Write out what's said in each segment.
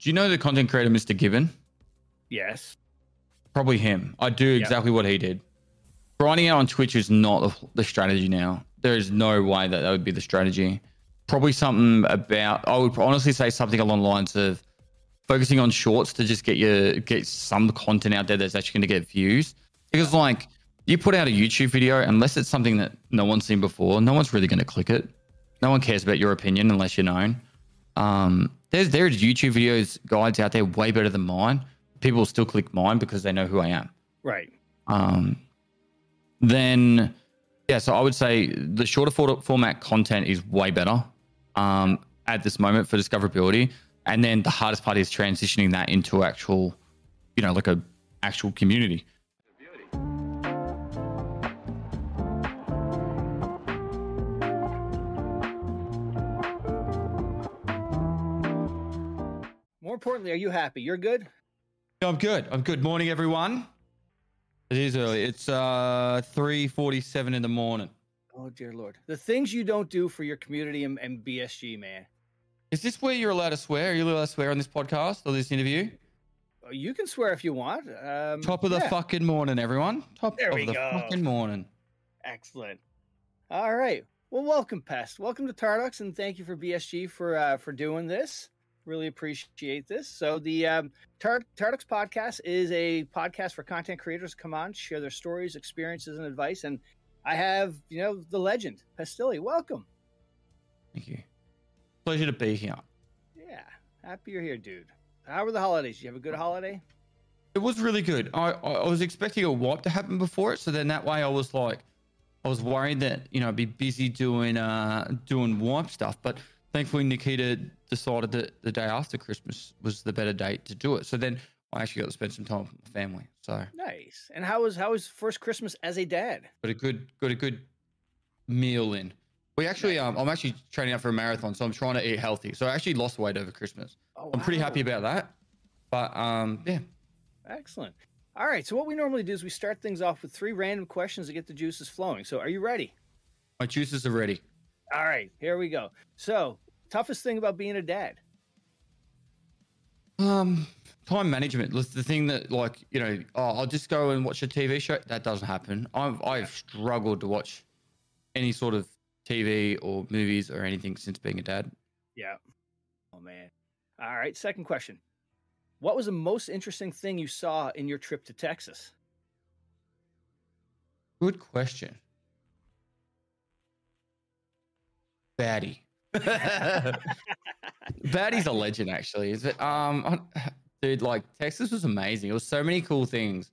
Do you know the content creator Mr. Gibbon? Yes. Probably him. I do exactly what he did. Grinding out on Twitch is not the, the strategy now. There is no way that that would be the strategy. Probably something about. I would honestly say something along the lines of focusing on shorts to just get your get some content out there that's actually going to get views. Because like you put out a YouTube video, unless it's something that no one's seen before, no one's really going to click it. No one cares about your opinion unless you're known. Um, there's there's YouTube videos guides out there way better than mine. People still click mine because they know who I am. Right. Um, then yeah, so I would say the shorter for- format content is way better um, at this moment for discoverability, and then the hardest part is transitioning that into actual, you know, like a actual community. Importantly, are you happy? You're good? I'm good. I'm good. Morning, everyone. It is early. It's uh 3:47 in the morning. Oh dear lord. The things you don't do for your community and, and BSG, man. Is this where you're allowed to swear? Are you allowed to swear on this podcast or this interview? Oh, You can swear if you want. Um, Top of the yeah. fucking morning, everyone. Top There of the go. fucking morning. Excellent. All right. Well, welcome, Pest. Welcome to Tarducks, and thank you for BSG for uh, for doing this. Really appreciate this. So the um, Tar- Tarducks podcast is a podcast for content creators to come on, share their stories, experiences, and advice. And I have, you know, the legend, Pestily. Welcome. Thank you. Pleasure to be here. Yeah, happy you're here, dude. How were the holidays? Did you have a good holiday? It was really good. I, I I was expecting a wipe to happen before it, so then that way I was like, I was worried that you know I'd be busy doing uh doing wipe stuff, but thankfully Nikita decided that the day after Christmas was the better date to do it. So then I actually got to spend some time with my family. So Nice. And how was how was first Christmas as a dad? got a good got a good meal in. We actually um I'm actually training out for a marathon, so I'm trying to eat healthy. So I actually lost weight over Christmas. Oh, I'm pretty happy about that. But um yeah, Excellent. All right. So what we normally do is we start things off with three random questions to get the juices flowing. So are you ready? my juices are ready. All right. Here we go. So toughest thing about being a dad? Um, time management the thing that, like, you know, oh, I'll just go and watch a TV show. That doesn't happen. I've I've struggled to watch any sort of TV or movies or anything since being a dad. Yeah. Oh man. All right. Second question. What was the most interesting thing you saw in your trip to Texas? Good question. Batty. Batty's a legend, actually. Is it? Um, dude, like Texas was amazing. It was so many cool things.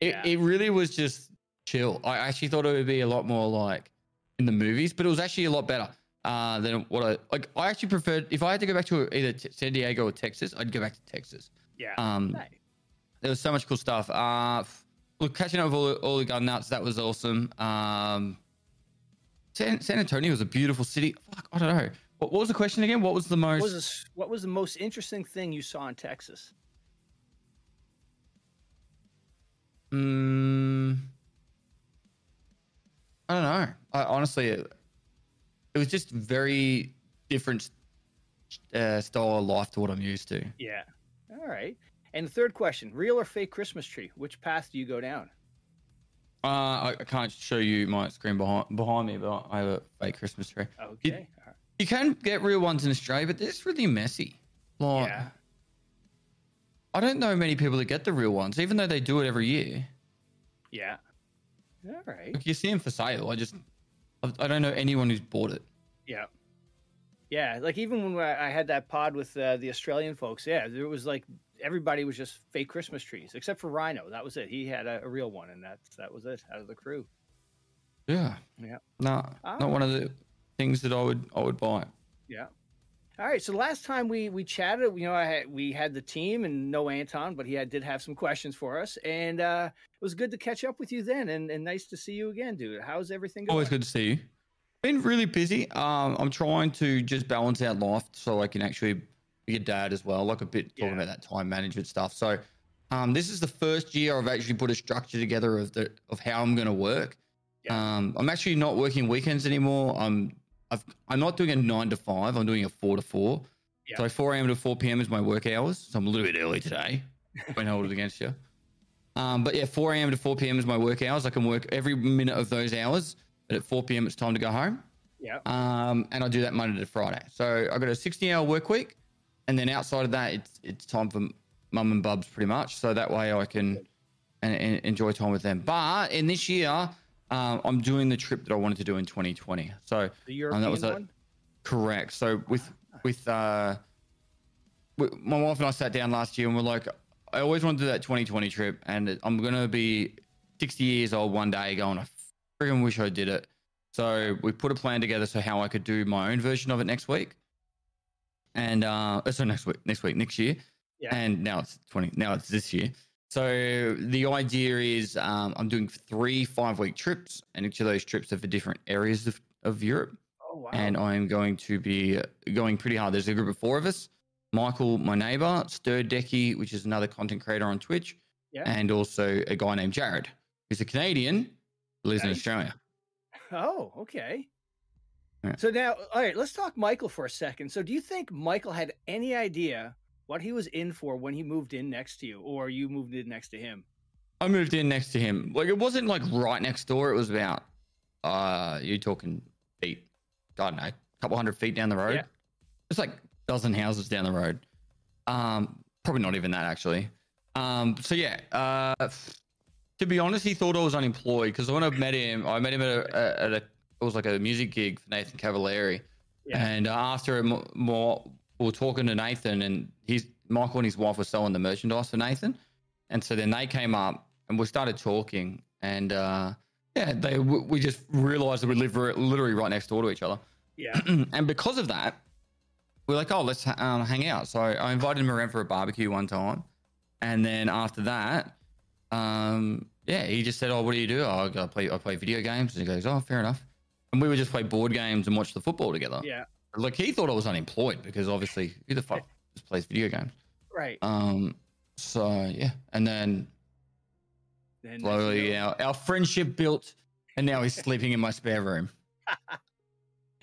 It Yeah. it really was just chill. I actually thought it would be a lot more like in the movies, but it was actually a lot better uh, than what I like. I actually preferred if I had to go back to either t- San Diego or Texas, I'd go back to Texas. Yeah. Um, nice. there was so much cool stuff. Uh, look, catching up with all, all the gun nuts, that was awesome. Um, San, San Antonio was a beautiful city. Fuck, I don't know. What, what was the question again? What was the most? What was, this, what was the most interesting thing you saw in Texas? Mm, I don't know. I, honestly, it, it was just very different uh, style of life to what I'm used to. Yeah. All right. And the third question: real or fake Christmas tree? Which path do you go down? Uh, I, I can't show you my screen behind behind me, but I have a fake Christmas tree. Okay. All right. You can get real ones in Australia, but they're just really messy. Like, Yeah. I don't know many people that get the real ones, even though they do it every year. Yeah. All right. Like you see them for sale. I just, I I don't know anyone who's bought it. Yeah. Yeah. Like even when I I had that pod with uh, the Australian folks, yeah, there was like everybody was just fake Christmas trees, except for Rhino. That was it. He had a, a real one, and that's that was it out of the crew. Yeah. Yeah. No, Ah. not one of the things that I would I would buy. Yeah. All right. So last time we we chatted, you know, I had, we had the team and no Anton, but he had, did have some questions for us, and uh, it was good to catch up with you then, and, and nice to see you again, dude. How's everything going? Always good to see you. Been really busy. Um, I'm trying to just balance out life so I can actually a dad as well. Like a bit talking Yeah. about that time management stuff. So, um, this is the first year I've actually put a structure together of the of how I'm going to work. Yeah. Um, I'm actually not working weekends anymore. I'm I've, I'm not doing a nine to five. I'm doing a four to four. Yeah. So 4 a.m. to 4 p.m. is my work hours. So I'm a little bit early today. I hold it against you. Um, but yeah, 4 a.m. to 4 p.m. is my work hours. I can work every minute of those hours. But at 4 p.m. it's time to go home. Yeah. Um, and I do that Monday to Friday. So I've got a 60 hour work week. And then outside of that, it's it's time for mum and bubs pretty much. So that way I can and, and enjoy time with them. But in this year, um, I'm doing the trip that I wanted to do in 2020. So the European um, that was a, one? correct. So with with uh, my wife and I sat down last year and we're like, I always wanted to do that 2020 trip, and I'm gonna be 60 years old one day going, I freaking wish I did it. So we put a plan together so how I could do my own version of it next week, and uh, so next week, next week, next year, yeah. and now it's 20, now it's this year. So the idea is um, I'm doing three five week trips, and each of those trips are for different areas of, of Europe. Oh, wow. And I'm going to be going pretty hard. There's a group of four of us. Michael, my neighbor, Stirred Decky, which is another content creator on Twitch, yeah. and also a guy named Jared, who's a Canadian, lives in Australia. Oh, okay. So now, all right, let's talk Michael for a second. So, do you think Michael had any idea what he was in for when he moved in next to you, or you moved in next to him? I moved in next to him. Like it wasn't like right next door. It was about uh you talking feet. I don't know, a couple hundred feet down the road. Yeah. It's like dozen houses down the road. Um, probably not even that actually. Um, so yeah, uh, to be honest, he thought I was unemployed because when I met him, I met him at a, at a it was like a music gig for Nathan Cavaleri, yeah. and after more, we were talking to Nathan, and his Michael and his wife were selling the merchandise for Nathan, and so then they came up and we started talking, and uh, yeah, they we just realized that we live literally right next door to each other. Yeah, and because of that, we're like, oh, let's um, hang out. So I invited him around for a barbecue one time, and then after that, um, yeah, he just said, oh, what do you do? Oh, I play, I play video games. And he goes, oh, fair enough. And we would just play board games and watch the football together. Yeah. Like he thought I was unemployed because obviously who the fuck just plays video games? Right. Um. So yeah, and then, then slowly our, our friendship built, and now he's sleeping in my spare room.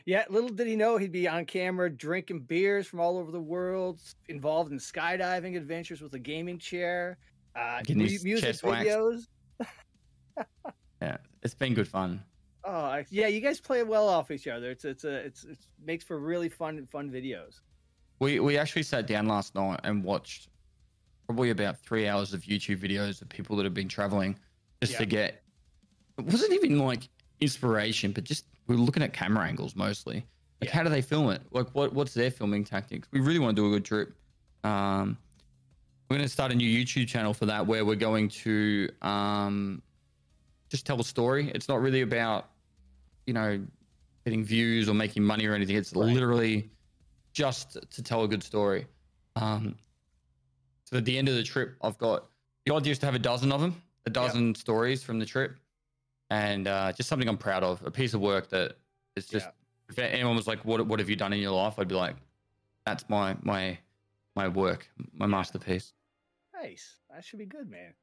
Yeah, little did he know he'd be on camera drinking beers from all over the world, involved in skydiving adventures with a gaming chair, uh, music videos. yeah, it's been good fun. Oh yeah, you guys play well off each other. It's it's a it's it makes for really fun fun videos. We we actually sat down last night and watched probably about three hours of YouTube videos of people that have been traveling just yeah. to get. It wasn't even like inspiration, but just we are looking at camera angles mostly. Like, yeah. how do they film it? Like, what what's their filming tactics? We really want to do a good trip. Um, we're going to start a new YouTube channel for that, where we're going to um, just tell a story. It's not really about, you know, getting views or making money or anything. It's right. literally just to tell a good story. Um, so at the end of the trip, I've got the idea is to have a dozen of them, a dozen yep. stories from the trip, and uh, just something I'm proud of. A piece of work that is just. Yeah. If anyone was like, "What what have you done in your life?" I'd be like, "That's my my my work, my masterpiece." Nice. That should be good, man.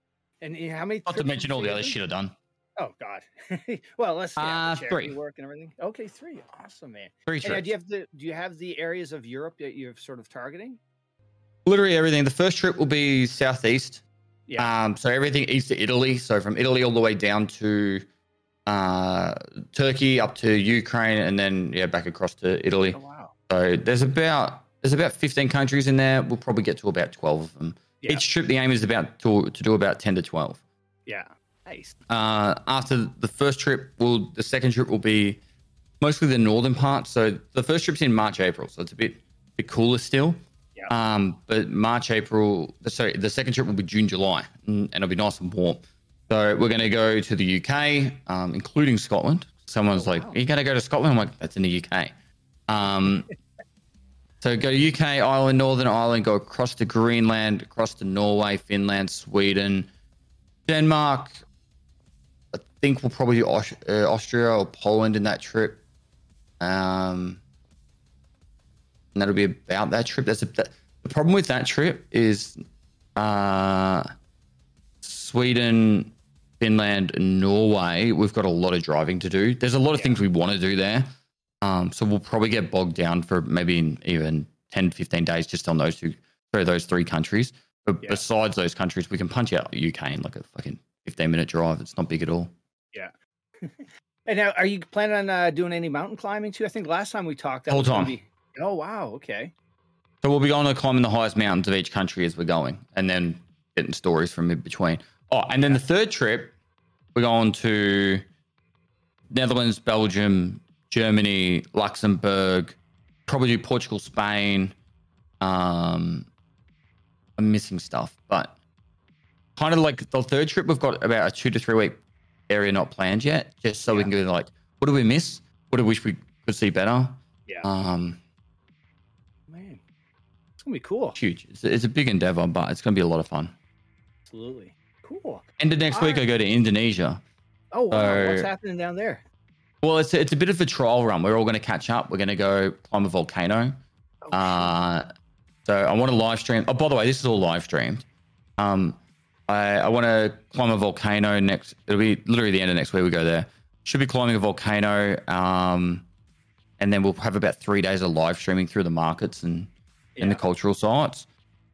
And how many? Not to mention all the other shit I've done. Oh God. well, let's yeah, uh, three work and everything. Okay, three. Awesome, man. Three. And, uh, do you have the Do you have the areas of Europe that you're sort of targeting? Literally everything. The first trip will be southeast. Yeah. Um, so everything east to Italy. So from Italy all the way down to uh, Turkey up to Ukraine, and then yeah, back across to Italy. Oh, wow. So there's about there's about 15 countries in there. We'll probably get to about 12 of them. Yeah. Each trip, the aim is about to to do about 10 to 12. Yeah. Nice. Uh, after the first trip, will the second trip will be mostly the northern part. So the first trip's in March, April, so it's a bit bit cooler still. Yeah. Um, but March, April, sorry, the second trip will be June, July, and, and it'll be nice and warm. So we're going to go to the UK, um, including Scotland. Someone's oh, wow. like, "Are you going to go to Scotland?" I'm like, "That's in the UK." Um, so go to UK, Ireland, Northern Ireland, go across to Greenland, across to Norway, Finland, Sweden, Denmark. Think we'll probably do Aust- uh, Austria or Poland in that trip. Um, and that'll be about that trip. That's a, that, the problem with that trip is uh, Sweden, Finland, Norway, we've got a lot of driving to do. There's a lot of yeah. things we want to do there. Um, so we'll probably get bogged down for maybe even 10 15 days just on those two, so those three countries. But Yeah. besides those countries, we can punch out UK in like a fucking 15 minute drive. It's not big at all. And now, are you planning on uh, doing any mountain climbing too? I think last time we talked, that Whole was gonna. Be... Oh wow, okay. So we'll be going to climbing the highest mountains of each country as we're going, and then getting stories from in between. Oh, and then the third trip, we're going to Netherlands, Belgium, Germany, Luxembourg, probably Portugal, Spain. Um, I'm missing stuff, but kind of like the third trip, we've got about a two to three week area not planned yet, just so we can go like, what do we miss? What do we wish we could see better? Yeah. Um, Man, it's gonna be cool. huge. It's, it's a big endeavor, but it's going to be a lot of fun. Absolutely, cool. End of next week, I go to Indonesia. Oh wow, what's happening down there? Well, it's a, it's a bit of a trial run. We're all going to catch up. We're going to go climb a volcano. Oh. Uh, so I want to live stream. Oh, by the way, this is all live streamed. Um, I, I want to climb a volcano next. It'll be literally the end of next week. We go there. Should be climbing a volcano. Um, and then we'll have about three days of live streaming through the markets and and the cultural sites.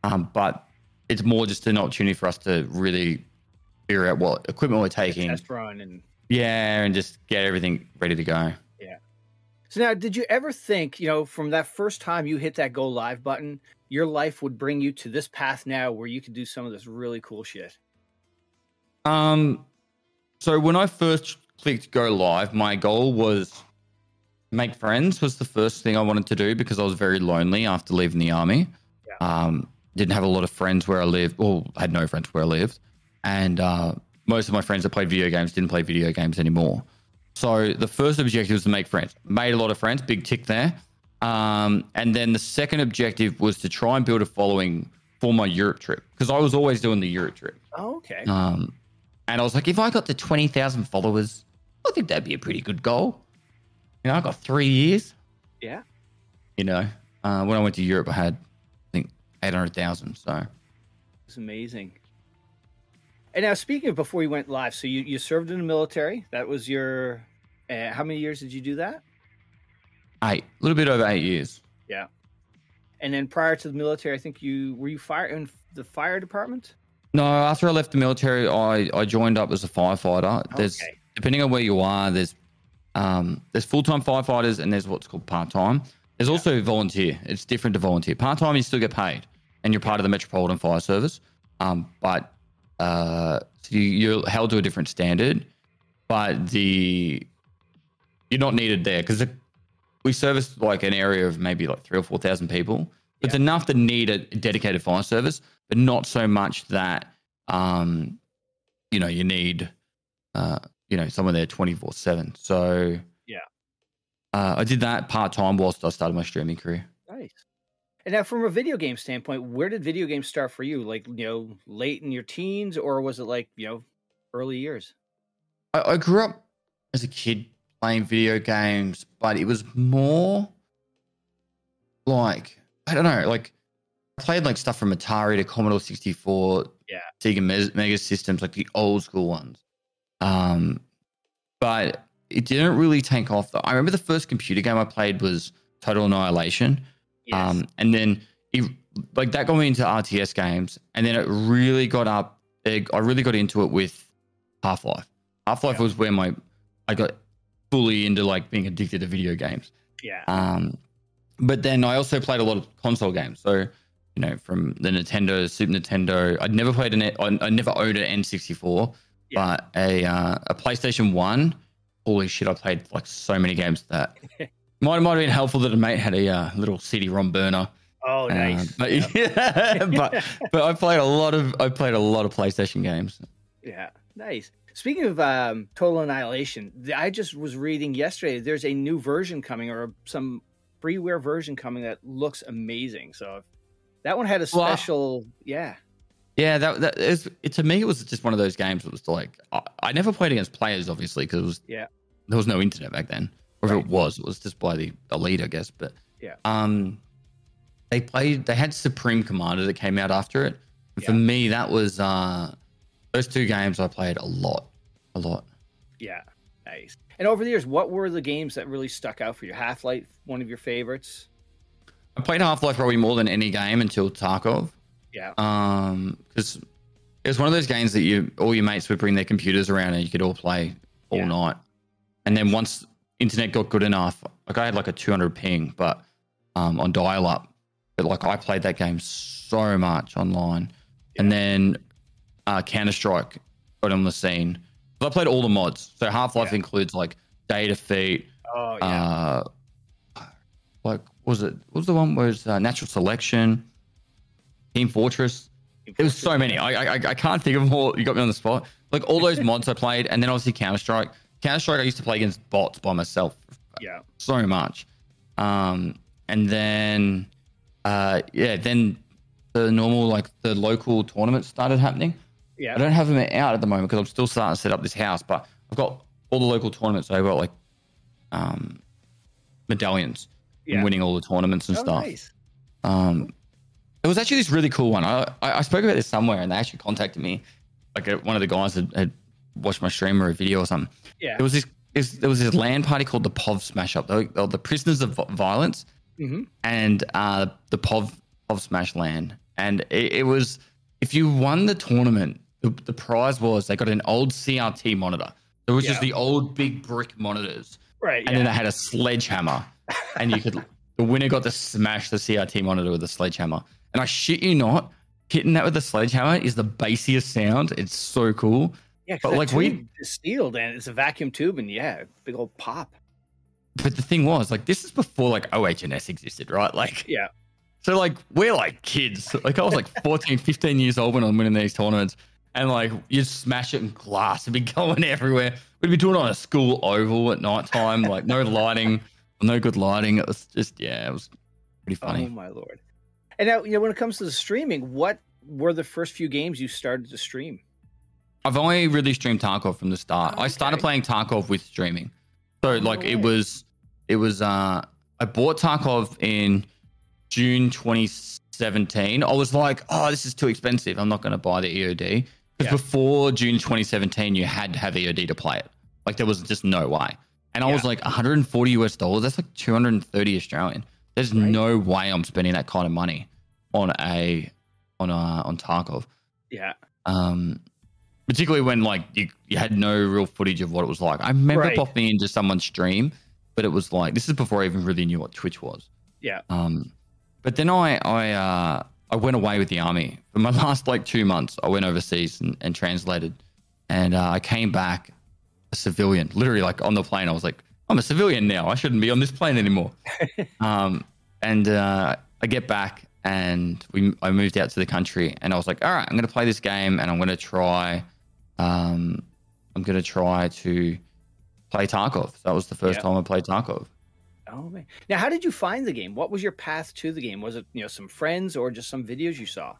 Um, but it's more just an opportunity for us to really figure out what equipment we're taking. test run and Yeah, and just get everything ready to go. So now, did you ever think, you know, from that first time you hit that go live button, your life would bring you to this path now where you could do some of this really cool shit? Um, so when I first clicked go live, my goal was make friends. Was the first thing I wanted to do because I was very lonely after leaving the army. Yeah. Um, didn't have a lot of friends where I lived. Well, I had no friends where I lived, and uh, most of my friends that played video games didn't play video games anymore. So the first objective was to make friends. Made a lot of friends, big tick there. Um, and then the second objective was to try and build a following for my Europe trip because I was always doing the Europe trip. Oh, okay. Um, and I was like, if I got to 20,000 followers, I think that'd be a pretty good goal. You know, I got three years. Yeah. You know, uh, when I went to Europe, I had, I think, 800,000. So, It's amazing. And now, speaking of before you went live, so you, you served in the military. That was your, uh, how many years did you do that? eight, a little bit over eight years. Yeah. And then prior to the military, I think you, were you fire in the fire department? No, after I left the military, I, I joined up as a firefighter. There's, Okay. depending on where you are, there's, um, there's full time firefighters and there's what's called part time. There's also volunteer. It's different to volunteer. Part time, you still get paid, and you're part of the Metropolitan Fire Service. Um, but uh, so you, you're held to a different standard. But the you're not needed there because we service like an area of maybe like three or four thousand people. It's enough to need a dedicated fire service, but not so much that um, you know you need uh, you know someone there twenty four seven. So Yeah. uh, I did that part time whilst I started my streaming career. And now, from a video game standpoint, where did video games start for you? Like, you know, late in your teens, or was it like, you know, early years? I, I grew up as a kid playing video games, but it was more like I don't know, like I played like stuff from Atari to Commodore sixty four, Yeah. Sega Mega Systems, like the old school ones. Um, but it didn't really take off. I remember the first computer game I played was Total Annihilation. Yes. Um, and then it, like that got me into RTS games, and then it really got up. It, I really got into it with Half Life. Half Life Yeah. was where my I got fully into like being addicted to video games. yeah. Um, but then I also played a lot of console games. So you know, from the Nintendo, Super Nintendo. I'd never played an. I, I never owned an N64, Yeah. but a uh, a PlayStation One. Holy shit! I played like so many games that. Might might have been helpful that a mate had a uh, little CD-ROM burner. Oh, Uh, nice. but yeah. yeah, but but I played a lot of I played a lot of PlayStation games. Yeah, nice. Speaking of um, Total Annihilation, I just was reading yesterday. There's a new version coming, or some freeware version coming that looks amazing. So that one had a Well, special. yeah, Yeah, that that is it, to me. It was just one of those games that was like I, I never played against players, obviously, because Yeah. there was no internet back then, or Right. if it was, it was just by the elite, I guess. But Yeah. um, they played. They had Supreme Commander that came out after it. And For me, that was uh, those two games I played a lot, a lot. yeah, nice. And over the years, what were the games that really stuck out for you? Half Life, one of your favorites? I played Half Life probably more than any game until Tarkov. Yeah. Um, because it was one of those games that you all your mates would bring their computers around and you could all play all Yeah. night. And then once internet got good enough, like I had like a 200 ping, but um, on dial up, but like I played that game so much online. And then uh, Counter Strike got on the scene. But I played all the mods. So Half Life Yeah. includes like Day of Defeat, Oh yeah. uh, like was it? What was the one where it's uh, Natural Selection, Team Fortress? There was so many. I, I I can't think of them all. You got me on the spot. Like all those mods I played, and then obviously Counter Strike. Counter Strike I used to play against bots by myself yeah. so much. Um, and then uh, yeah, then the normal like the local tournaments started happening. Yeah. I don't have them out at the moment because I'm still starting to set up this house, but I've got all the local tournaments. I've got like um, medallions Yeah. and winning all the tournaments and Oh, stuff. nice. Um, it was actually this really cool one. I, I I spoke about this somewhere, and they actually contacted me. Like uh, one of the guys had, had watched my stream or a video or something. Yeah. There was this, this there was this land party called the POV Smash Up. They were, they were the Prisoners of Violence hmm and uh, the POV POV Smash Land, and it, it was if you won the tournament, the, the prize was they got an old CRT monitor. It was just the old big brick monitors, Right. and yeah. then they had a sledgehammer, and you could the winner got to smash the CRT monitor with a sledgehammer. And I shit you not, hitting that with a sledgehammer is the bassiest sound. It's so cool. Yeah, but, like, we- is sealed and it's a vacuum tube and yeah, big old pop. But the thing was, like, this is before like OHS existed, right? Like, Yeah. So like we're like kids. Like I was like 14, 15 years old when I'm winning these tournaments. And like you'd smash it in glass. It'd be going everywhere. We'd be doing it on a school oval at night time, like no lighting, no good lighting. It was just yeah, it was pretty funny. Oh my lord. And now, you know, when it comes to the streaming, what were the first few games you started to stream? I've only really streamed Tarkov from the start. Oh, I started playing Tarkov with streaming. So like no it was it was uh I bought Tarkov in June 2017. I was like, oh, this is too expensive. I'm not going to buy the EOD. Because Yeah. before June 2017, you had to have EOD to play it. Like there was just no way. And I was like 140 US dollars. That's like 230 Australian. There's Right. no way I'm spending that kind of money on a on a on Tarkov. Yeah. Um, particularly when like you, you had no real footage of what it was like. I remember Right. popping into someone's stream, but it was like this is before I even really knew what Twitch was. Yeah. Um, but then I I uh, I went away with the army for my last like two months. I went overseas and, and translated, and uh, I came back a civilian. Literally, like on the plane, I was like, I'm a civilian now. I shouldn't be on this plane anymore. um, and uh, I get back and we I moved out to the country, and I was like, all right, I'm going to play this game, and I'm going to try. Um, I'm going to try to play Tarkov. That was the first Yeah. time I played Tarkov. Oh man. Now, how did you find the game? What was your path to the game? Was it you know some friends or just some videos you saw?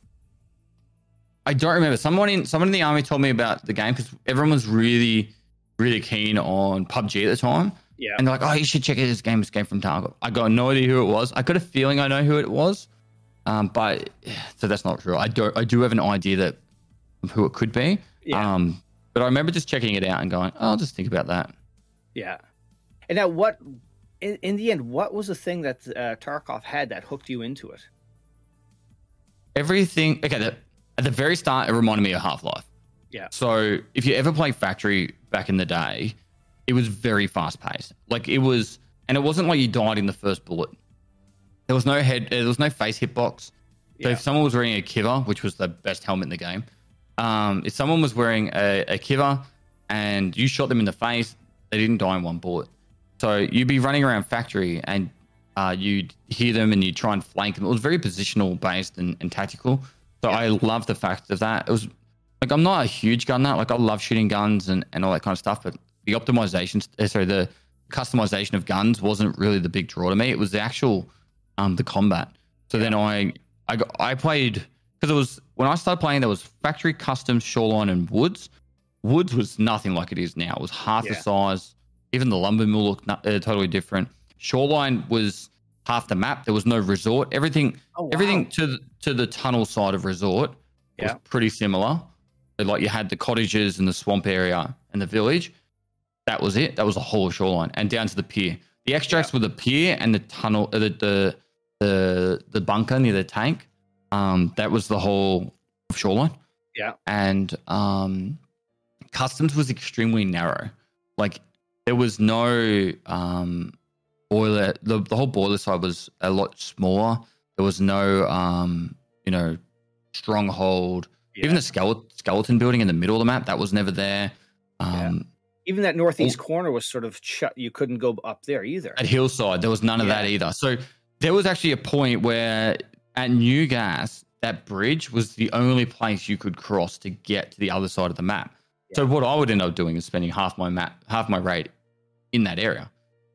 I don't remember. Someone in someone in the army told me about the game because everyone was really, really keen on PUBG at the time, Yeah. and they're like, "Oh, you should check out this game. This game from Tarkov." I got no idea who it was. I got a feeling I know who it was, um, but so that's not true. I do. I do have an idea that of who it could be. Yeah. Um, but I remember just checking it out and going, oh, "I'll just think about that." Yeah. And now, what in, in the end, what was the thing that uh, Tarkov had that hooked you into it? Everything. Okay. The, at the very start, it reminded me of Half Life. Yeah. So if you ever played Factory back in the day, it was very fast paced. Like it was, and it wasn't like you died in the first bullet. There was no head. There was no face hitbox. So Yeah. if someone was wearing a kiver, which was the best helmet in the game, um, if someone was wearing a, a kiver and you shot them in the face, they didn't die in one bullet. So you'd be running around factory and uh, you'd hear them and you'd try and flank them. It was very positional based and, and tactical. So I love the fact of that. It was like I'm not a huge gun nut. Like I love shooting guns and, and all that kind of stuff, but the optimization, uh, sorry, the customization of guns wasn't really the big draw to me. It was the actual um the combat. So then I I got, I played because it was when I started playing there was factory custom shoreline and woods. Woods was nothing like it is now. It was half the size. Even the lumber mill looked uh, totally different. Shoreline was half the map. There was no resort. Everything Oh, wow. everything to the, to the tunnel side of resort was pretty similar. Like you had the cottages and the swamp area and the village. That was it. That was the whole shoreline and down to the pier. The extracts were the pier and the tunnel, uh, the, the the the bunker near the tank. Um, that was the whole shoreline. Yeah. And um, customs was extremely narrow. Like there was no um, boiler. The, the whole boiler side was a lot smaller. There was no um, you know stronghold. Yeah. Even the skeleton skeleton building in the middle of the map that was never there. Um, Even that northeast corner was sort of shut. You couldn't go up there either. At Hillside, there was none of that either. So there was actually a point where at New Gas, that bridge was the only place you could cross to get to the other side of the map. So what I would end up doing is spending half my map, half my rate in that area,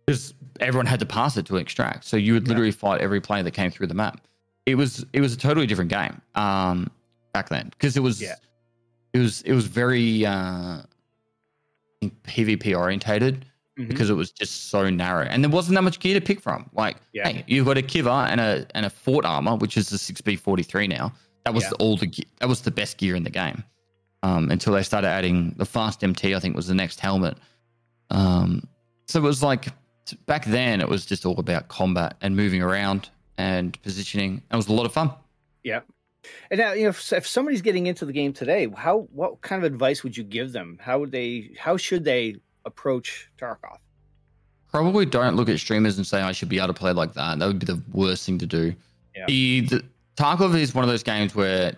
because everyone had to pass it to extract. So you would Yeah. literally fight every player that came through the map. It was it was a totally different game um, back then because it was Yeah. it was it was very uh, PvP orientated Mhm. because it was just so narrow and there wasn't that much gear to pick from. Like, Yeah. hey, you've got a Kiver and a and a Fort armor, which is the six B forty three now. That was Yeah. all the that was the best gear in the game. Um, until they started adding the fast MT, I think was the next helmet. Um, so it was like back then it was just all about combat and moving around and positioning. It was a lot of fun. Yeah. And now, you know, if, if somebody's getting into the game today, how what kind of advice would you give them? How would they? How should they approach Tarkov? Probably don't look at streamers and say I should be able to play like that. That would be the worst thing to do. Yeah. The, the Tarkov is one of those games where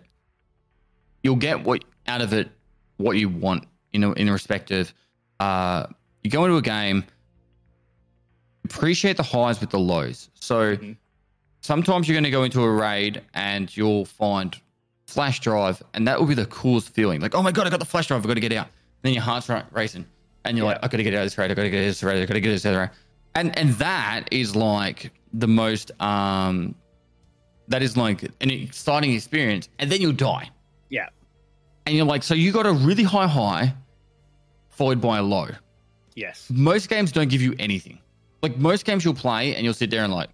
you'll get what out of it what you want in a, in respect of uh, you go into a game, appreciate the highs with the lows. So Mhm. sometimes you're going to go into a raid and you'll find flash drive, and that will be the coolest feeling. Like, oh my god, I got the flash drive, I've got to get out. then your heart's ra- racing, and you're Yeah. like, I got to get out of this raid, I got to get out of this raid, I got to get out of this raid. And and that is like the most um, that is like an exciting experience, and then you'll die. Yeah. And you're like, so you got a really high high, followed by a low Yes. most games don't give you anything. Like most games you'll play and you'll sit there and like,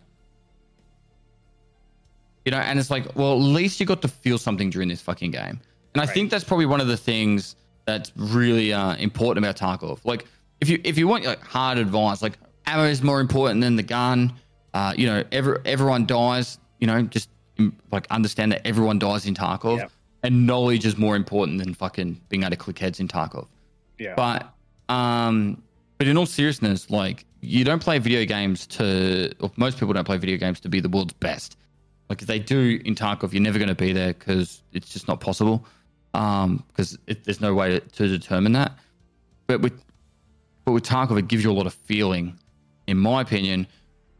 you know, and it's like, well, at least you got to feel something during this fucking game. And I Right. think that's probably one of the things that's really uh, important about Tarkov. Like, if you if you want like hard advice, like ammo is more important than the gun. Uh, you know, every, everyone dies. You know, just mm, like understand that everyone dies in Tarkov, and knowledge is more important than fucking being able to click heads in Tarkov. Yeah. But um, but in all seriousness, like you don't play video games to, or most people don't play video games to be the world's best. Like if they do in Tarkov, you're never going to be there because it's just not possible. Um, because there's no way to, to determine that. But with but with Tarkov, it gives you a lot of feeling, in my opinion.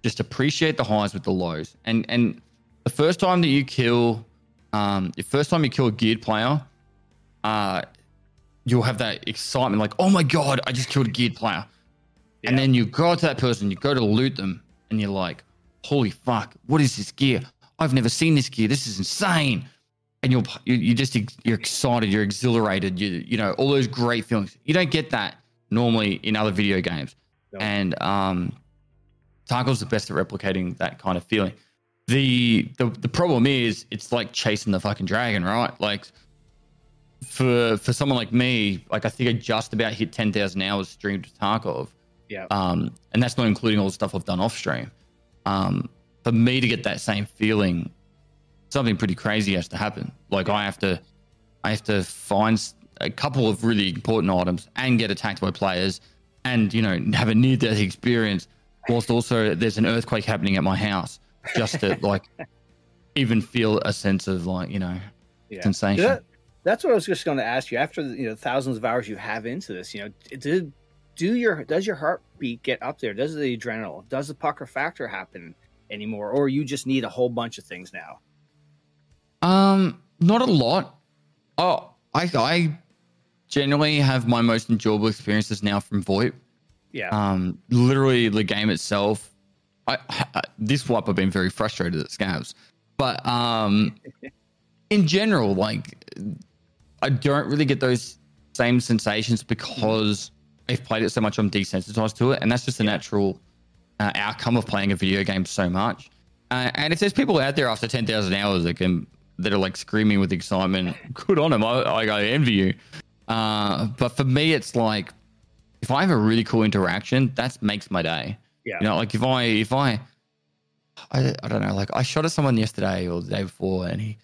Just appreciate the highs with the lows, and and the first time that you kill, um, the first time you kill a geared player, uh, you'll have that excitement, like, oh my god, I just killed a geared player, and then you go to that person, you go to loot them, and you're like, holy fuck, what is this gear? I've never seen this gear. This is insane. And you're you, just you're excited, you're exhilarated, you you know all those great feelings. You don't get that normally in other video games, No. and um, Tarkov's the best at replicating that kind of feeling. The, the the problem is it's like chasing the fucking dragon, right? Like for for someone like me, like I think I just about hit ten thousand hours streamed with Tarkov. Yeah. Um, and that's not including all the stuff I've done off stream. Um, for me to get that same feeling, something pretty crazy has to happen. Like I have to, I have to find a couple of really important items and get attacked by players, and you know have a near death experience, whilst also there's an earthquake happening at my house, just to like even feel a sense of like you know yeah. sensation. That- that's what I was just going to ask you. After the, you know thousands of hours you have into this, you know, do do your does your heartbeat get up there? Does the adrenaline, does the pucker factor happen anymore, or you just need a whole bunch of things now? Um, not a lot. Oh, I I generally have my most enjoyable experiences now from VoIP. Yeah. Um, literally the game itself. I, I this wipe I've been very frustrated at scavs, but um, in general, like I don't really get those same sensations because I've played it so much. I'm desensitized to it, and that's just a natural uh, outcome of playing a video game so much. Uh, and if there's people out there after ten thousand hours that can that are like screaming with excitement, good on them. I, I, I envy you. Uh, but for me, it's like if I have a really cool interaction, that makes my day. Yeah. You know, like if I if I I, I don't know. Like I shot at someone yesterday or the day before, and he,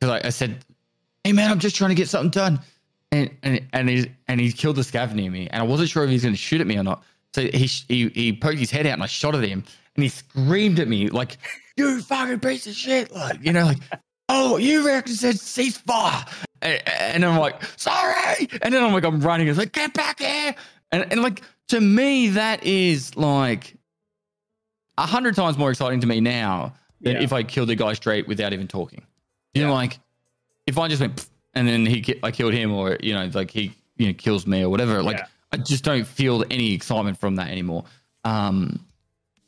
like I said, "Hey man, I'm just trying to get something done," and and and he and he killed the scav near me, and I wasn't sure if he was going to shoot at me or not. So he, he he poked his head out, and I shot at him, and he screamed at me like, "You fucking piece of shit!" Like you know, like, "Oh, you reckon said ceasefire?" And, and I'm like, "Sorry," and then I'm like, I'm running. It's like, "Get back here!" And and like to me, that is like a hundred times more exciting to me now than Yeah. if I killed the guy straight without even talking. You know, like if I just went and then he I killed him, or you know, like he you know kills me or whatever. Like Yeah. I just don't feel any excitement from that anymore. Um,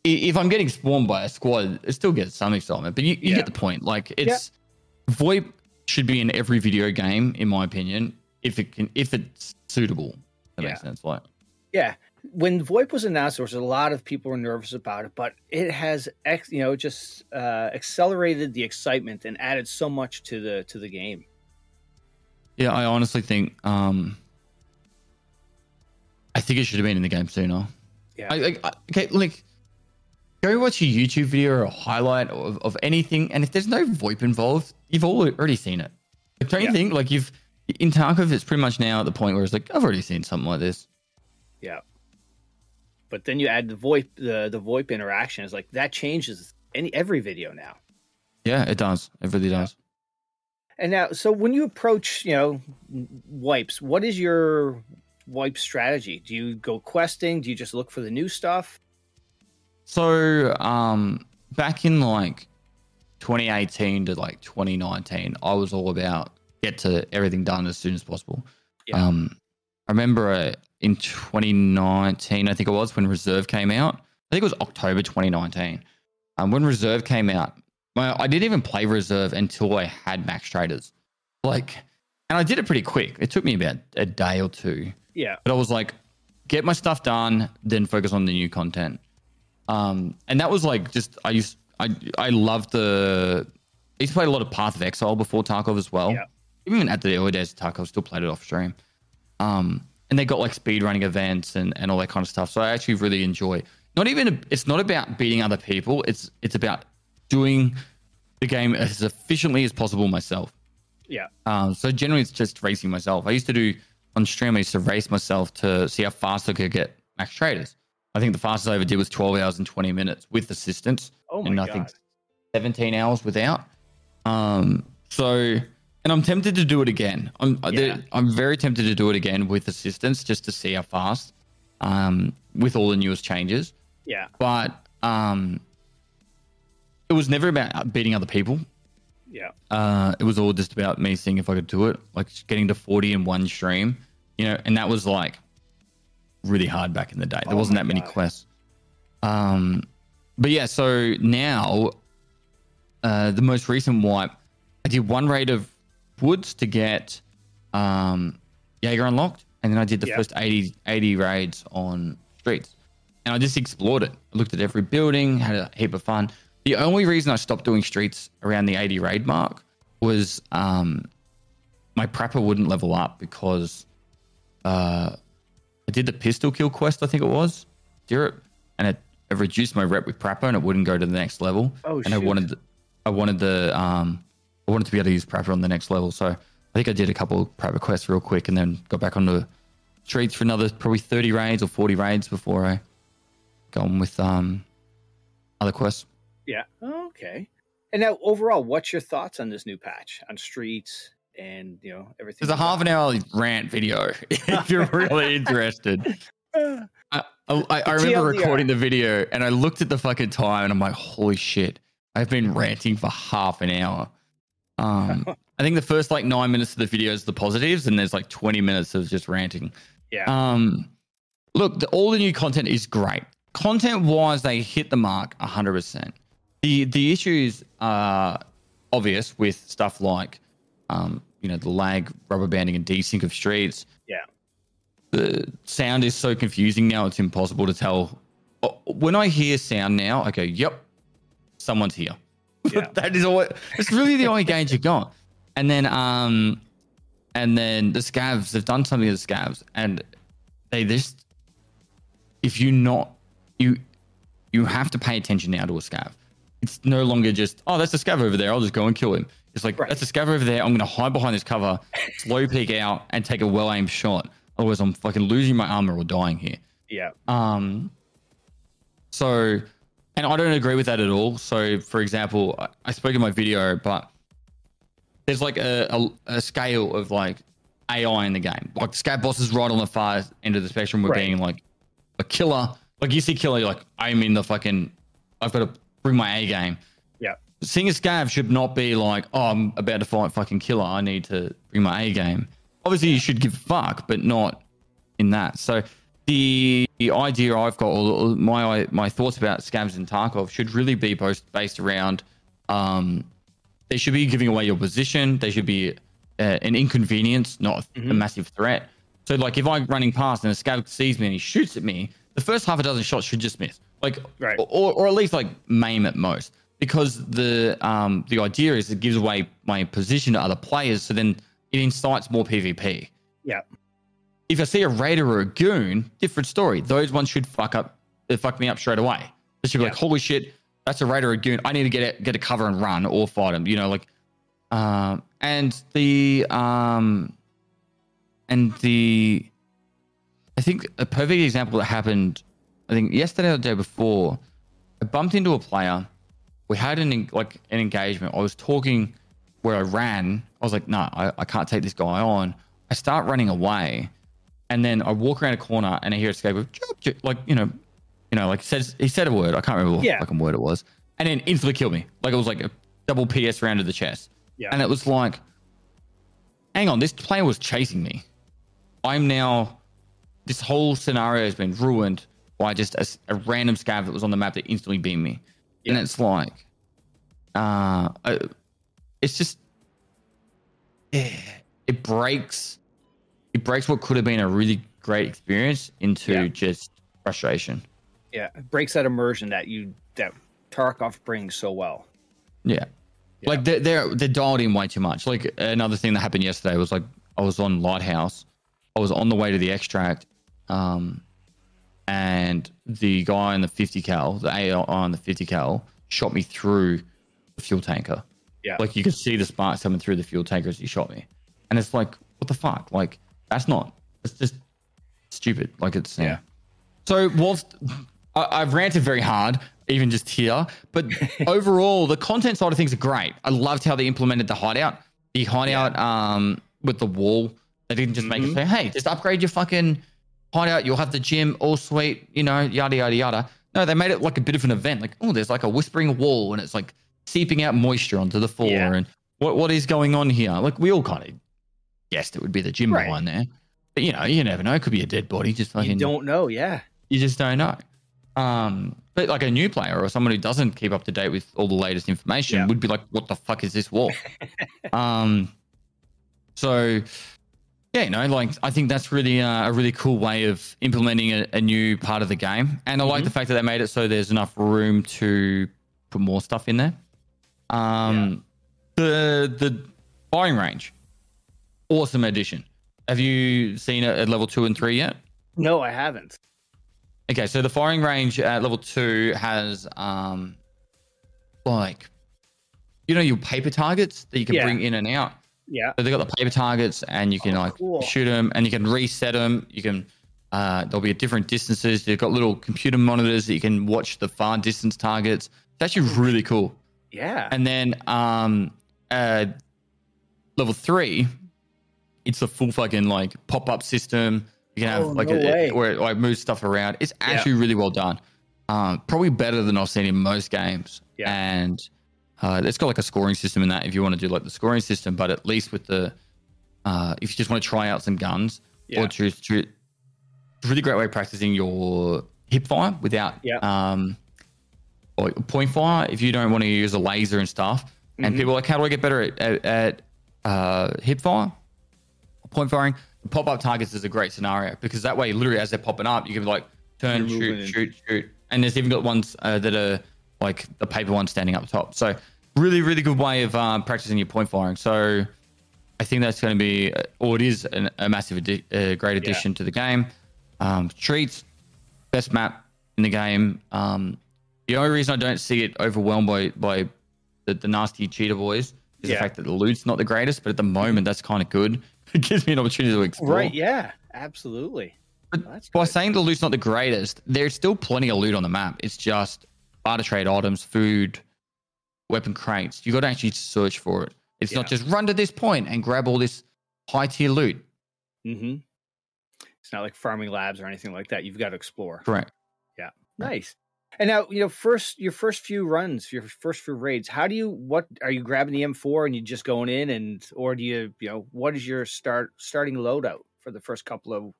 if I'm getting spawned by a squad, it still gets some excitement, but you, you Yeah. get the point. Like it's VoIP should be in every video game, in my opinion, if it can, if it's suitable. That makes Yeah. sense. Like Yeah. When VoIP was announced, there was a lot of people were nervous about it, but it has, ex, you know, just uh, accelerated the excitement and added so much to the to the game. Yeah, I honestly think um I think it should have been in the game sooner. Yeah. I, like I- okay, like go watch a YouTube video or a highlight of, of anything, and if there's no VoIP involved, you've al- already seen it. Don't Yeah. you think? Like you've in Tarkov, it's pretty much now at the point where it's like I've already seen something like this. Yeah. But then you add the VoIP, the the VoIP interaction is like that changes any every video now. Yeah, it does. It really does. And now, so when you approach, you know, wipes, what is your wipe strategy? Do you go questing? Do you just look for the new stuff? So, um, back in like 2018 to like 2019, I was all about get to everything done as soon as possible. Yeah. Um, I remember uh, in 2019, I think it was when Reserve came out. I think it was October 2019. Um, when Reserve came out, well, I didn't even play Reserve until I had Max Traders. Like, and I did it pretty quick. It took me about a day or two. Yeah. But I was like, get my stuff done, then focus on the new content. Um, and that was like just I used I I loved the I used to play a lot of Path of Exile before Tarkov as well. Yeah. Even at the early days of Tarkov, still played it off stream. Um, and they got like speed running events and, and all that kind of stuff. So I actually really enjoy. Not even it's not about beating other people. It's it's about doing the game as efficiently as possible myself. Yeah. Um, so generally, it's just racing myself. I used to do on stream. I used to race myself to see how fast I could get max traders. I think the fastest I ever did was 12 hours and 20 minutes with assistance, Oh my and I god. think 17 hours without. Um, so, and I'm tempted to do it again. I'm Yeah. I'm very tempted to do it again with assistance just to see how fast. Um, with all the newest changes, Yeah. but um, it was never about beating other people. Yeah. Uh, it was all just about me seeing if I could do it, like getting to 40 in one stream, you know, and that was like really hard back in the day. There Oh wasn't that many God. quests. Um, but yeah, so now, uh, the most recent wipe, I did one raid of woods to get um, Jaeger unlocked, and then I did the Yeah. first 80, 80 raids on streets. And I just explored it. I looked at every building, had a heap of fun. The only reason I stopped doing streets around the 80 raid mark was um, my Prapor wouldn't level up because uh, I did the pistol kill quest, I think it was, and it, it reduced my rep with Prapor, and it wouldn't go to the next level. Oh, and I wanted, I wanted the, um, I wanted to be able to use Prapor on the next level. So I think I did a couple of Prapor quests real quick and then got back onto streets for another probably 30 raids or 40 raids before I go on with um, other quests. Yeah. Okay. And now, overall, what's your thoughts on this new patch on streets and you know everything? There's a half an hour rant video if you're really interested. I, I, I remember TLDR. recording the video and I looked at the fucking time and I'm like, holy shit, I've been ranting for half an hour. Um, I think the first like nine minutes of the video is the positives and there's like 20 minutes of just ranting. yeah. Um, look, the, all the new content is great. Content wise, they hit the mark 100%. The, the issues are obvious with stuff like, um, you know, the lag, rubber banding, and desync of streets. Yeah. The sound is so confusing now; it's impossible to tell. When I hear sound now, I go, "Yep, someone's here." Yeah. that is all. It's really the only gauge you've got. And then, um, and then the scavs. They've done something to the scavs, and they just, if you're not, you, you have to pay attention now to a scav. it's no longer just oh that's a scav over there. I'll just go and kill him. It's like Right. that's a scav over there. I'm going to hide behind this cover, slow peek out, and take a well aimed shot. Otherwise, I'm fucking losing my armor or dying here. Yeah. Um, so, and I don't agree with that at all. So, for example, I, I spoke in my video, but there's like a, a, a scale of like AI in the game. Like scav boss is right on the far end of the spectrum. We're Right. being like a killer. Like you see killer, you're like I'm in the fucking. I've got to bring my A game. A scav should not be like, oh, I'm about to fight fucking Killa. I need to bring my A game. Obviously, you should give a fuck, but not in that. So the, the idea I've got, or my my thoughts about scavs and Tarkov should really be both based around. Um, they should be giving away your position. They should be uh, an inconvenience, not a, a Mhm. massive threat. So, like, if I'm running past and a scav sees me and he shoots at me, the first half a dozen shots should just miss, like, Right. or, or at least like maim at most, because the um the idea is it gives away my position to other players, so then it incites more PvP. Yeah. If I see a raider or a goon, different story. Those ones should fuck up, uh, fuck me up straight away. They should be like, holy shit, that's a raider or a goon. I need to get a, get a cover and run or fight him. You know, like, um, and the um, and the, I think a perfect example that happened, I think yesterday or the day before, I bumped into a player. We had an like an engagement. I was talking where I ran. I was like, no, I, I can't take this guy on. I start running away, and then I walk around a corner and I hear a escape of "Chirp, chirp," like you know, you know, like says he said a word. I can't remember what Yeah. fucking word it was, and then instantly killed me. Like it was like a double PS round to the chest, Yeah. and it was like, hang on, this player was chasing me. I'm now, this whole scenario has been ruined by just a random scav that was on the map that instantly beamed me, and it's like, uh, it's just, eh, it breaks, it breaks what could have been a really great experience into Yeah. just frustration. Yeah. It breaks that immersion that you that Tarkov brings so well. Yeah. Yeah. Like they're, they're they're dialed in way too much. Like another thing that happened yesterday was like I was on Lighthouse. I was on the way to the extract, um, and the guy in the 50 cal, the AI on the 50 cal, shot me through the fuel tanker. Yeah. Like you could see the sparks coming through the fuel tanker as he shot me, and it's like, what the fuck? Like that's not. It's just stupid. Like it's yeah. Yeah. So whilst I, I've ranted very hard, even just here, but overall the content side of things are great. I loved how they implemented the hideout. The hideout um with the wall. They didn't just make it Mhm. say, hey, just upgrade your fucking hideout. You'll have the gym all sweet, you know, yada yada yada. No, they made it like a bit of an event. Like, oh, there's like a whispering wall, and it's like seeping out moisture onto the floor, Yeah. and what what is going on here? Like, we all kind of guessed it would be the gym Right. behind there, but you know, you never know. It could be a dead body. Just fucking You don't know, yeah. you just don't know. Um, but like a new player or someone who doesn't keep up to date with all the latest information Yeah. would be like, "What the fuck is this wall?" um, so yeah, you know, like I think that's really uh, a really cool way of implementing a, a new part of the game, and I like Mhm. the fact that they made it so there's enough room to put more stuff in there. Um, the the firing range, awesome addition. Have you seen it at level two and three yet? No, I haven't. Okay, so the firing range at level two has um like you know your paper targets that you can Yeah. bring in and out. Yeah. So they got the paper targets and you can Oh, like cool. shoot them and you can reset them. You can uh they'll be at different distances. They've got little computer monitors that you can watch the far distance targets. It's actually really cool. Yeah. And then um uh level three, it's a full fucking like pop-up system. You can have Oh, like no a, way. where it like moves stuff around. It's Yeah. actually really well done. Um, probably better than I've seen in most games. Yeah. And uh, it's got like a scoring system in that if you want to do like the scoring system, but at least with the uh, if you just want to try out some guns Yeah. or choose to it's a really great way of practicing your hip fire without Yeah. um or point fire if you don't want to use a laser and stuff. And Mhm. people are like, how do I get better at, at, at uh, hip fire? Point firing. Pop up targets is a great scenario because that way, literally, as they're popping up, you can like turn, You're shoot, and- shoot, shoot. And there's even got ones uh, that are like the paper one standing up top. So, really, really good way of uh, practicing your point firing. So, I think that's going to be, uh, or it is an, a massive, addi- uh, great addition to the game. Um, Streets, best map in the game. Um, The only reason I don't see it overwhelmed by by the, the nasty cheetah boys is Yeah. the fact that the loot's not the greatest, but at the moment that's kind of good. It gives me an opportunity to explore. Right? Yeah, absolutely. But That's by saying the loot's not the greatest, there's still plenty of loot on the map. It's just barter trade items, food, weapon crates. You got to actually search for it. It's not just run to this point and grab all this high tier loot. Mm-hmm. It's not like farming labs or anything like that. You've got to explore. Correct. Yeah. Nice. And now, you know, first your first few runs, your first few raids, how do you what are you grabbing the M4 and you just going in and or do you, you know, what is your start starting loadout for the first couple of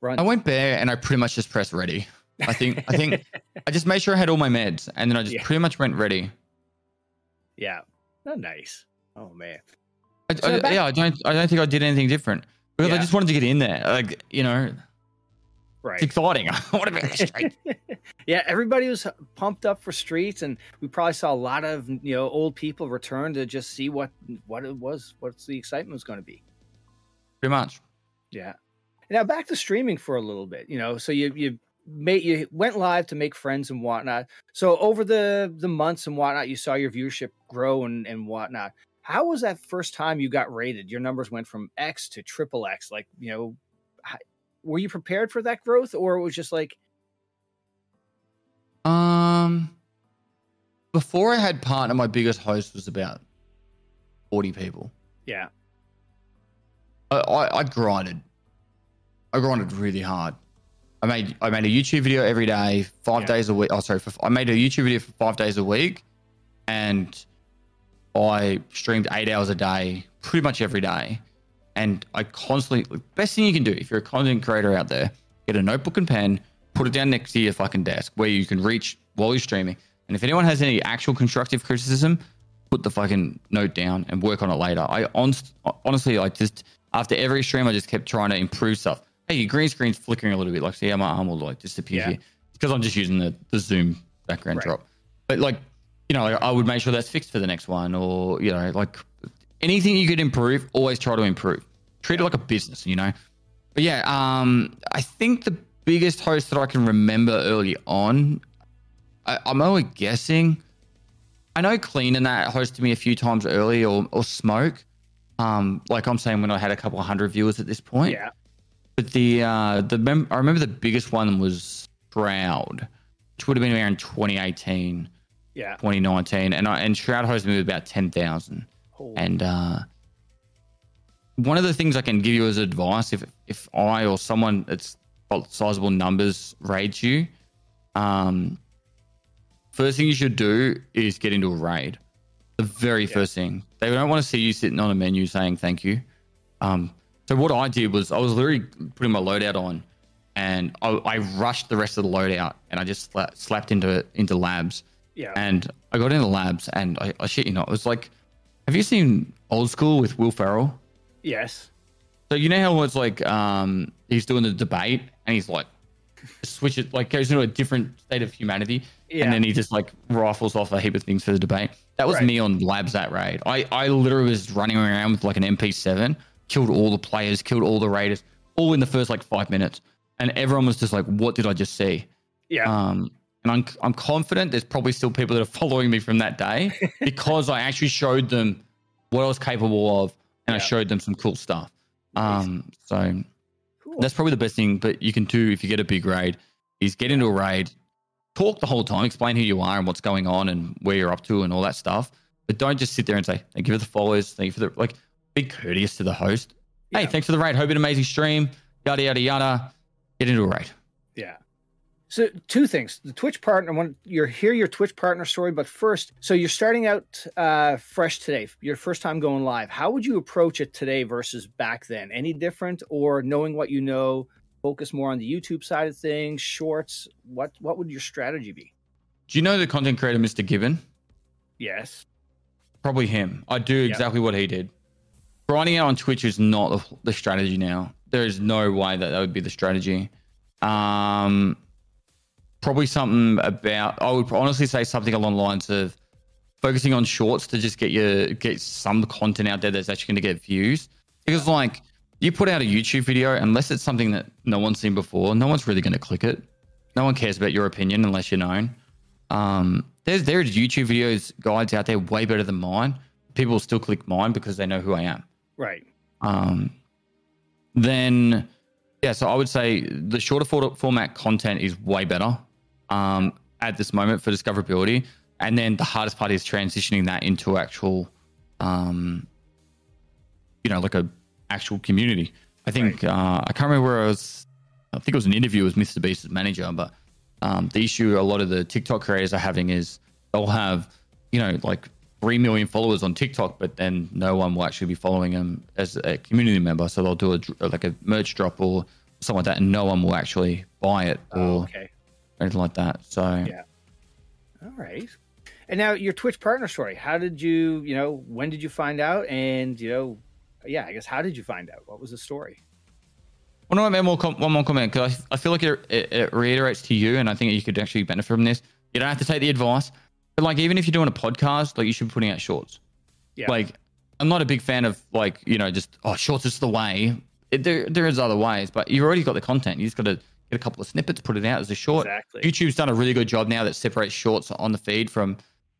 runs? I went bare and I pretty much just pressed ready. I think I think I just made sure I had all my meds and then I just Yeah. pretty much went ready. yeah. Oh, nice. Oh man. I, So I- back- yeah, I don't I don't think I did anything different because I just wanted to get in there. Like you know, Right. it's exciting. I want to be street. yeah, everybody was pumped up for streets, and we probably saw a lot of you know old people return to just see what what it was, what's the excitement was going to be. pretty much. Yeah. Now back to streaming for a little bit. You know, so you you made you went live to make friends and whatnot. So over the the months and whatnot, you saw your viewership grow and and whatnot. How was that first time you got rated? Your numbers went from X to triple X. Like you know, were you prepared for that growth, or it was just like Um, before I had partner, my biggest host was about forty people. yeah, I, I, I grinded. I grinded really hard. I made I made a YouTube video every day, five Yeah. days a week. Oh, sorry, for, I made a YouTube video for five days a week, and I streamed eight hours a day, pretty much every day. And I constantly, best thing you can do if you're a content creator out there, get a notebook and pen, put it down next to your fucking desk where you can reach while you're streaming. And if anyone has any actual constructive criticism, put the fucking note down and work on it later. I honest, honestly, I just after every stream, I just kept trying to improve stuff. Hey, your green screen's flickering a little bit. Like, see how my arm will like disappear Yeah. here. Because I'm just using the, the zoom background Right. drop. But like, you know, like, I would make sure that's fixed for the next one, or you know, like anything you could improve, always try to improve. Treat it like a business, you know. But yeah, um, I think the biggest host that I can remember early on, I, I'm only guessing. I know Klean and that hosted me a few times early, or or Smoke. Um, like I'm saying, when I had a couple of hundred viewers at this point. yeah, But the uh, the mem- I remember the biggest one was Shroud, which would have been around 2018, yeah. 2019, and I, and Shroud hosted me with about 10,000. Holy- And uh, one of the things I can give you as advice, if if I or someone that's got sizable numbers raids you, um, first thing you should do is get into a raid. The very Yeah. first thing. They don't want to see you sitting on a menu saying thank you. Um, so what I did was I was literally putting my loadout on, and I, I rushed the rest of the loadout, and I just sla- slapped into into labs. yeah, And I got into labs, and I, I shit you not, it was like, have you seen Old School with Will Ferrell? yes, So you know how it's like, um, he's doing the debate, and he's like, switch it, like goes into a different state of humanity, yeah. and then he just like rifles off a heap of things for the debate. That was Right. me on labs that raid. I I literally was running around with like an MP7, killed all the players, killed all the raiders, all in the first like five minutes, and everyone was just like, "What did I just see?" yeah, Um, and I'm, I'm confident there's probably still people that are following me from that day because I actually showed them what I was capable of and I showed them some cool stuff. Um, so cool. that's probably the best thing But you can do if you get a big raid is get into a raid, talk the whole time, explain who you are and what's going on and where you're up to and all that stuff. But don't just sit there and say, thank you for the followers, thank you for the like be courteous to the host. Hey, thanks for the raid. Hope you an amazing stream. Yada yada yada. Get into a raid. Yeah. So two things: the Twitch partner. One, you're hear your Twitch partner story, but first, so you're starting out uh, fresh today. Your first time going live. How would you approach it today versus back then? Any different, or knowing what you know, focus more on the YouTube side of things, shorts? What What would your strategy be? Do you know the content creator Mr. Gibbon? Yes. Probably him. I do exactly what he did. Grinding out on Twitch is not the, strategy now. There is no way that that would be the strategy. Um, probably something about. I would honestly say something along the lines of focusing on shorts to just get your get some content out there that's actually going to get views. Because like you put out a YouTube video, unless it's something that no one's seen before, no one's really going to click it. No one cares about your opinion unless you're known. Um, there's there's YouTube videos guides out there way better than mine. People still click mine because they know who I am. Right. Um, then yeah, so I would say the shorter for- format content is way better um, at this moment for discoverability, and then the hardest part is transitioning that into actual, um, you know, like a actual community. I think right. uh, I can't remember where I was. I think it was an interview with Mr. Beast's manager, but um, the issue a lot of the TikTok creators are having is they'll have, you know, like three million followers on TikTok, but then no one will actually be following them as a community member. So they'll do a like a merch drop or something like that, and no one will actually buy it oh, or oh, okay. anything like that. So yeah, all right. And now your Twitch partner story. How did you, you know, when did you find out? And you know, yeah, I guess how did you find out? What was the story? Well, no, one more, com- one more comment because I, I feel like it, it, it reiterates to you, and I think you could actually benefit from this. You don't have to take the advice but like, even if you're doing a podcast, like you should be putting out shorts. Yeah. Like, I'm not a big fan of like, you know, just oh, shorts is the way. It, there, there is other ways, but you've already got the content. You just got to get a couple of snippets, put it out as a short. Exactly. YouTube's done a really good job now that separates shorts on the feed from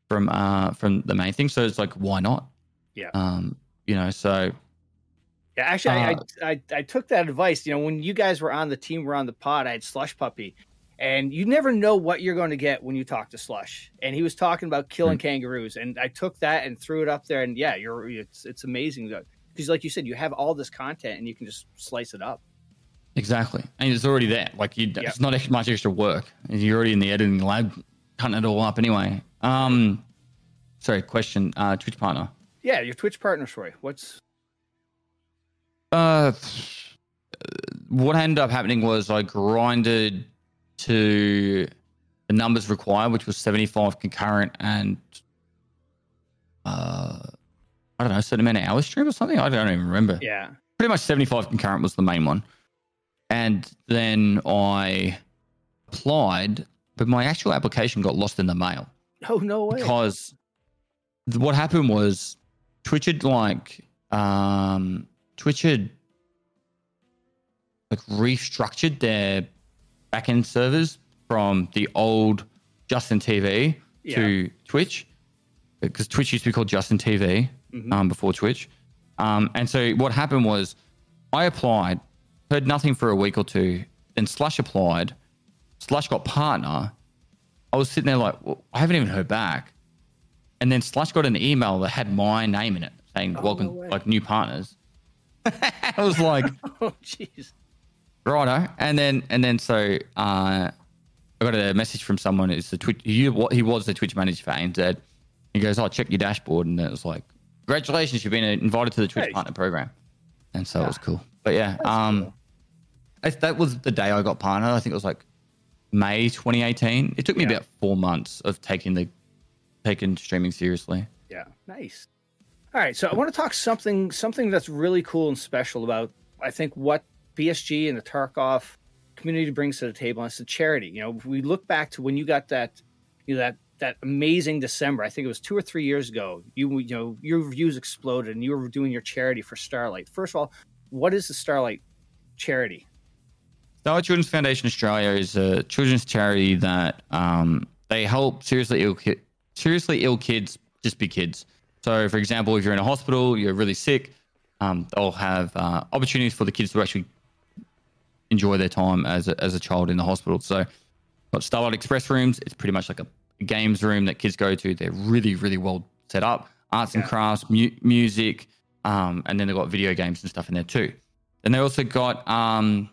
from uh from the main thing. So it's like, why not? Yeah. Um, you know, so yeah, actually, uh, I, I I took that advice. You know, when you guys were on the team, were on the pod, I had Slush Puppy, and you never know what you're going to get when you talk to Slush. And he was talking about killing mm-hmm. kangaroos, and I took that and threw it up there. And yeah, you're it's it's amazing because, like you said, you have all this content and you can just slice it up. Exactly, and it's already there. Like you, yep. it's not much extra work. You're already in the editing lab, cutting it all up anyway. Um, sorry, question. Uh, Twitch partner. Yeah, your Twitch partner story. What's uh, what ended up happening was I grinded to the numbers required, which was 75 concurrent and uh, I don't know, a certain amount of hours stream or something. I don't even remember. Yeah. Pretty much 75 concurrent was the main one. And then I applied, but my actual application got lost in the mail. Oh, no way. Because what happened was Twitch had like, um, Twitch had like restructured their backend servers from the old Justin TV yeah. to Twitch because Twitch used to be called Justin TV mm-hmm. um, before Twitch. Um, and so what happened was I applied, heard nothing for a week or two, then Slush applied, Slush got partner. I was sitting there like, well, I haven't even heard back. And then Slush got an email that had my name in it saying, oh, welcome, no like new partners. I was like, oh, jeez. Righto. And then and then so uh, I got a message from someone. It's the Twitch. He, he was the Twitch manager for ANZ. He goes, "Oh, check your dashboard," and it was like, "Congratulations, you've been invited to the Twitch hey. partner program." And so yeah. it was cool. But yeah, um, cool. that was the day I got partnered. I think it was like May 2018. It took me yeah. about four months of taking the taking streaming seriously. Yeah, nice. All right, so I want to talk something something that's really cool and special about I think what BSG and the Tarkov community brings to the table. And it's a charity. You know, if we look back to when you got that, you know, that that amazing December. I think it was two or three years ago. You you know your views exploded, and you were doing your charity for Starlight. First of all, what is the Starlight charity? Starlight Children's Foundation Australia is a children's charity that um, they help seriously ill ki- seriously ill kids just be kids. So, for example, if you're in a hospital, you're really sick, um, they'll have uh, opportunities for the kids to actually enjoy their time as a, as a child in the hospital. So, got Starlight Express rooms. It's pretty much like a games room that kids go to. They're really, really well set up. Arts yeah. and crafts, mu- music, um, and then they've got video games and stuff in there too. And they also got um,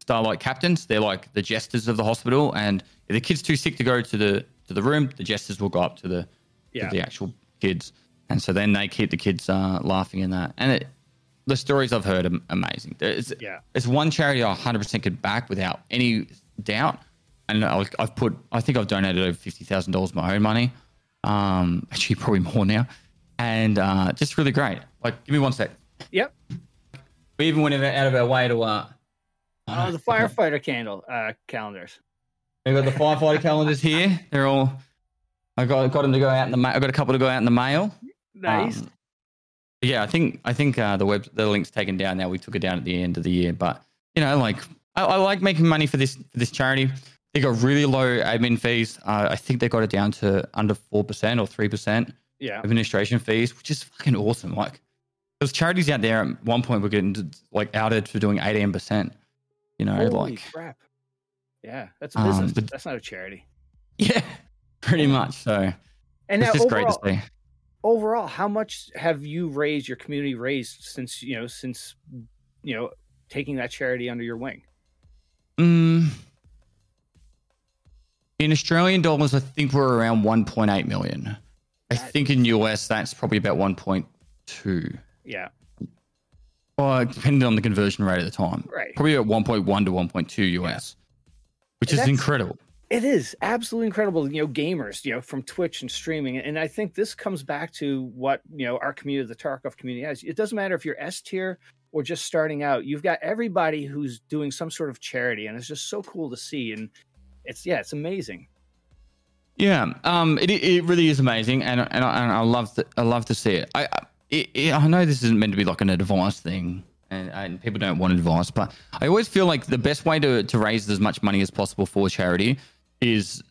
Starlight captains. They're like the jesters of the hospital. And if the kid's too sick to go to the to the room, the jesters will go up to the yeah. to the actual kids. And so then they keep the kids uh, laughing in that. And it, the stories I've heard are amazing. It's, yeah. it's one charity I 100% could back without any doubt. And I've put, I think I've donated over $50,000 my own money. Um, actually, probably more now. And uh, just really great. Like, give me one sec. Yep. We even went out of our way to. Uh, oh, the firefighter candle uh, calendars. We've got the firefighter calendars here. They're all. I got got them to go out in the. I got a couple to go out in the mail. Nice. Um, yeah, I think I think uh, the web the link's taken down now. We took it down at the end of the year, but you know, like I, I like making money for this for this charity. they got really low admin fees. Uh, I think they got it down to under four percent or three percent. Yeah. Administration fees, which is fucking awesome. Like, there's charities out there at one point were getting like outed for doing eighteen percent. You know, Holy like crap. Yeah, that's a Um, business. but- that's not a charity. yeah, pretty much. So And it's now just great to see. Overall, how much have you raised your community raised since you know since you know taking that charity under your wing? Mm, in Australian dollars, I think we're around 1.8 million. I That- think in US, that's probably about 1.2. Yeah, Well, depending on the conversion rate at the time. right. Probably at 1.1 to 1.2 US, which And is incredible. It is absolutely incredible, you know, gamers, you know, from Twitch and streaming. And I think this comes back to what, you know, our community, the Tarkov community has. It doesn't matter if you're S tier or just starting out, you've got everybody who's doing some sort of charity. And it's just so cool to see. And it's, yeah, it's amazing. Yeah, um, it, it really is amazing, and and I, and I love to, I love to see it. I it, it, I know this isn't meant to be like an advice thing, and, and people don't want advice, but I always feel like the best way to to raise as much money as possible for charity is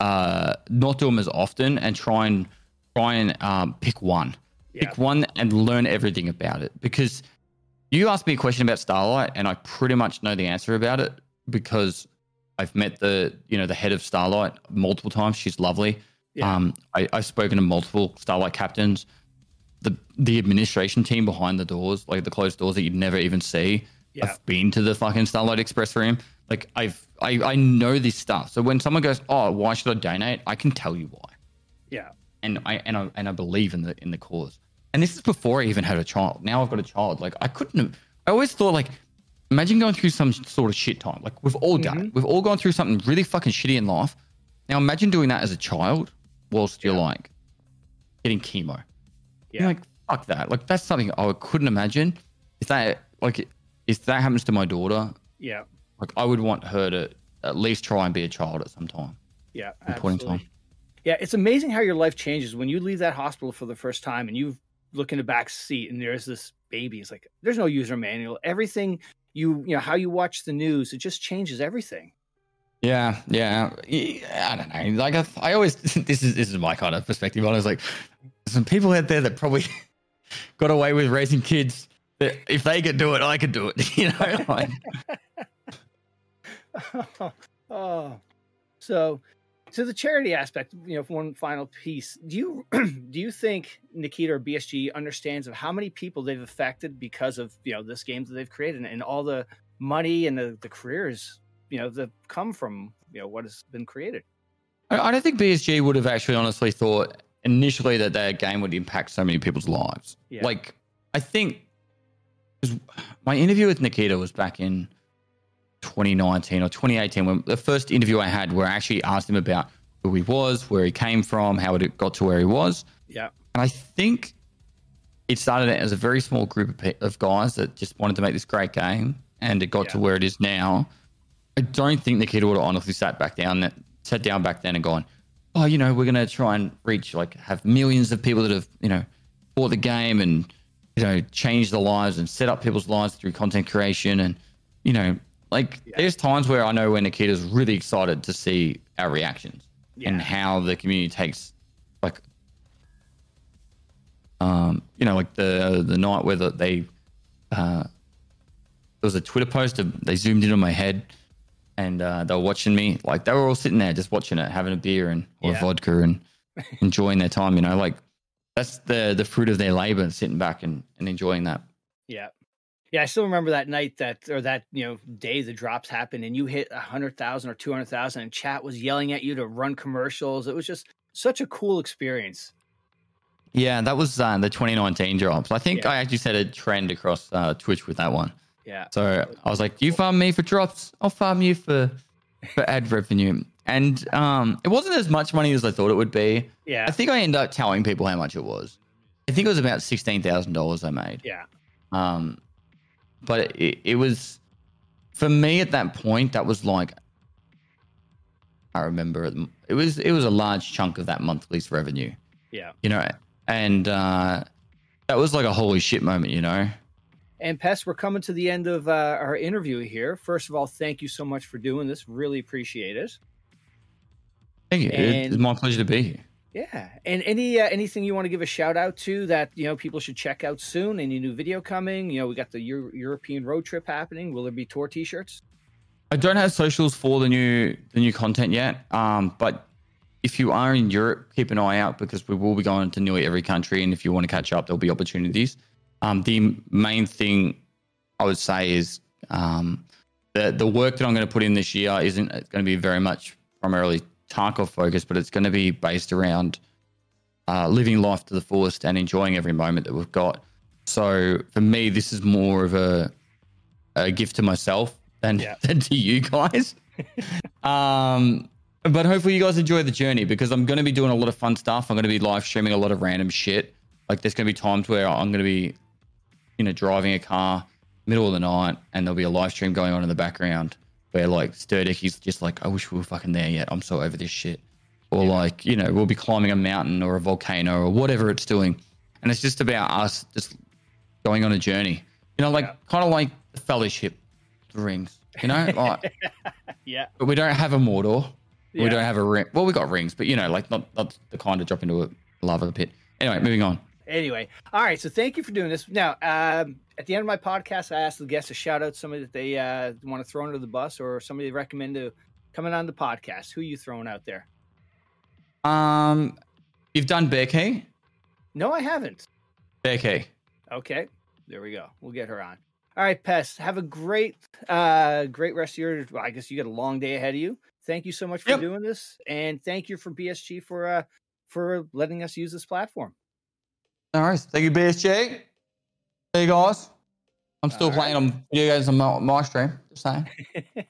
uh, not do them as often and try and try and um, pick one, Yeah. pick one and learn everything about it. Because you asked me a question about Starlight, and I pretty much know the answer about it because I've met the you know the head of Starlight multiple times. She's lovely. Yeah. Um, I, I've spoken to multiple Starlight captains. The the administration team behind the doors, like the closed doors that you'd never even see. Yeah. I've been to the fucking Starlight Express room. Like I've I, I know this stuff. So when someone goes, Oh, why should I donate? I can tell you why. Yeah. And I and I and I believe in the in the cause. And this is before I even had a child. Now I've got a child. Like I couldn't have I always thought like imagine going through some sort of shit time. Like we've all done it. Mm-hmm. We've all gone through something really fucking shitty in life. Now imagine doing that as a child whilst you're like getting chemo. Yeah. You're like, fuck that. Like that's something I couldn't imagine. If that like if that happens to my daughter, Yeah. Like I would want her to at least try and be a child at some time. Yeah, Good point in absolutely. Yeah, it's amazing how your life changes when you leave that hospital for the first time and you look in the back seat and there's this baby. It's like there's no user manual. Everything you you know how you watch the news, it just changes everything. Yeah, yeah. Yeah, I don't know. Like I, I always, this is this is my kind of perspective. on it. It's like some people out there that probably got away with raising kids. That if they could do it, I could do it. You know, like, oh, so to the charity aspect, you know, one final piece. Do you do you think Nikita or BSG understands of how many people they've affected because of you know this game that they've created and, and all the money and the, the careers you know that come from you know what has been created? I, I don't think BSG would have actually honestly thought initially that their game would impact so many people's lives. Yeah. Like, I think my interview with Nikita was back in 2019 or 2018 when the first interview I had where I actually asked him about who he was, where he came from, how it got to where he was. Yeah, And I think it started out as a very small group of, of guys that just wanted to make this great game, and it got to where it is now. I don't think Nikita would have honestly sat back down, sat down back then and gone, "Oh, you know, we're going to try and reach like have millions of people that have you know bought the game and you know change their lives and set up people's lives through content creation and you know like Yeah. there's times where I know when Nikita's really excited to see our reactions and how the community takes like um you know like the the night where the, they uh there was a Twitter post of they zoomed in on my head and uh, they were watching me. Like they were all sitting there just watching it having a beer and or Yeah. vodka and enjoying their time you know? Like that's the the fruit of their labor sitting back and, and enjoying that. Yeah, yeah. I still remember that night that or that you know day the drops happened and you hit a hundred thousand or two hundred thousand and chat was yelling at you to run commercials. It was just such a cool experience. yeah that was uh, the 2019 drops i think Yeah. i actually set a trend across uh, twitch with that one Yeah, So I was like, "You farm me for drops, I'll farm you for for ad revenue." And um, it wasn't as much money as I thought it would be. yeah, I think I ended up telling people how much it was. I think it was about sixteen thousand dollars I made. yeah, Um, but it, it was for me at that point. That was like I remember it, it was it was a large chunk of that monthly's revenue. yeah. You know, and uh, that was like a holy shit moment. You know. And Pest, we're coming to the end of uh, our interview here. First of all, thank you so much for doing this. Really appreciate it. Thank you. And, it's my pleasure to be here. Yeah, and any uh, anything you want to give a shout out to that you know people should check out soon? Any new video coming? You know, we got the Euro- European road trip happening. Will there be tour T-shirts? I don't have socials for the new the new content yet, um, but if you are in Europe, keep an eye out because we will be going to nearly every country, and if you want to catch up, there'll be opportunities. Um, the main thing I would say is um, the the work that I'm going to put in this year isn't going to be very much primarily Tarkov focused, but it's going to be based around uh, living life to the fullest and enjoying every moment that we've got. So for me, this is more of a, a gift to myself than, yeah. than to you guys. um, but hopefully you guys enjoy the journey because I'm going to be doing a lot of fun stuff. I'm going to be live streaming a lot of random shit. Like there's going to be times where I'm going to be, you know, driving a car middle of the night and there'll be a live stream going on in the background where like Sturdicky's just like, I wish we were fucking there yet. I'm so over this shit. Or yeah. like, you know, we'll be climbing a mountain or a volcano or whatever it's doing. And it's just about us just going on a journey. You know, like yeah. kind of like the fellowship rings, you know? Like Yeah. But we don't have a Mordor. Yeah. We don't have a ring. Well, we got rings, but you know, like not, not the kind of drop into a lava pit. Anyway, moving on. Anyway, all right. So thank you for doing this. Now, um, at the end of my podcast, I ask the guests to shout out somebody that they uh, want to throw under the bus or somebody they recommend to coming on the podcast. Who are you throwing out there? Um, you've done Becky? No, I haven't. Becky. Okay, there we go. We'll get her on. All right, Pest. Have a great, uh, great rest of your. Well, I guess you got a long day ahead of you. Thank you so much for yep. doing this, and thank you for BSG for uh for letting us use this platform. All right. Thank you, BSG. Hey, guys. I'm still All playing right. on video games on my, my stream. Just saying.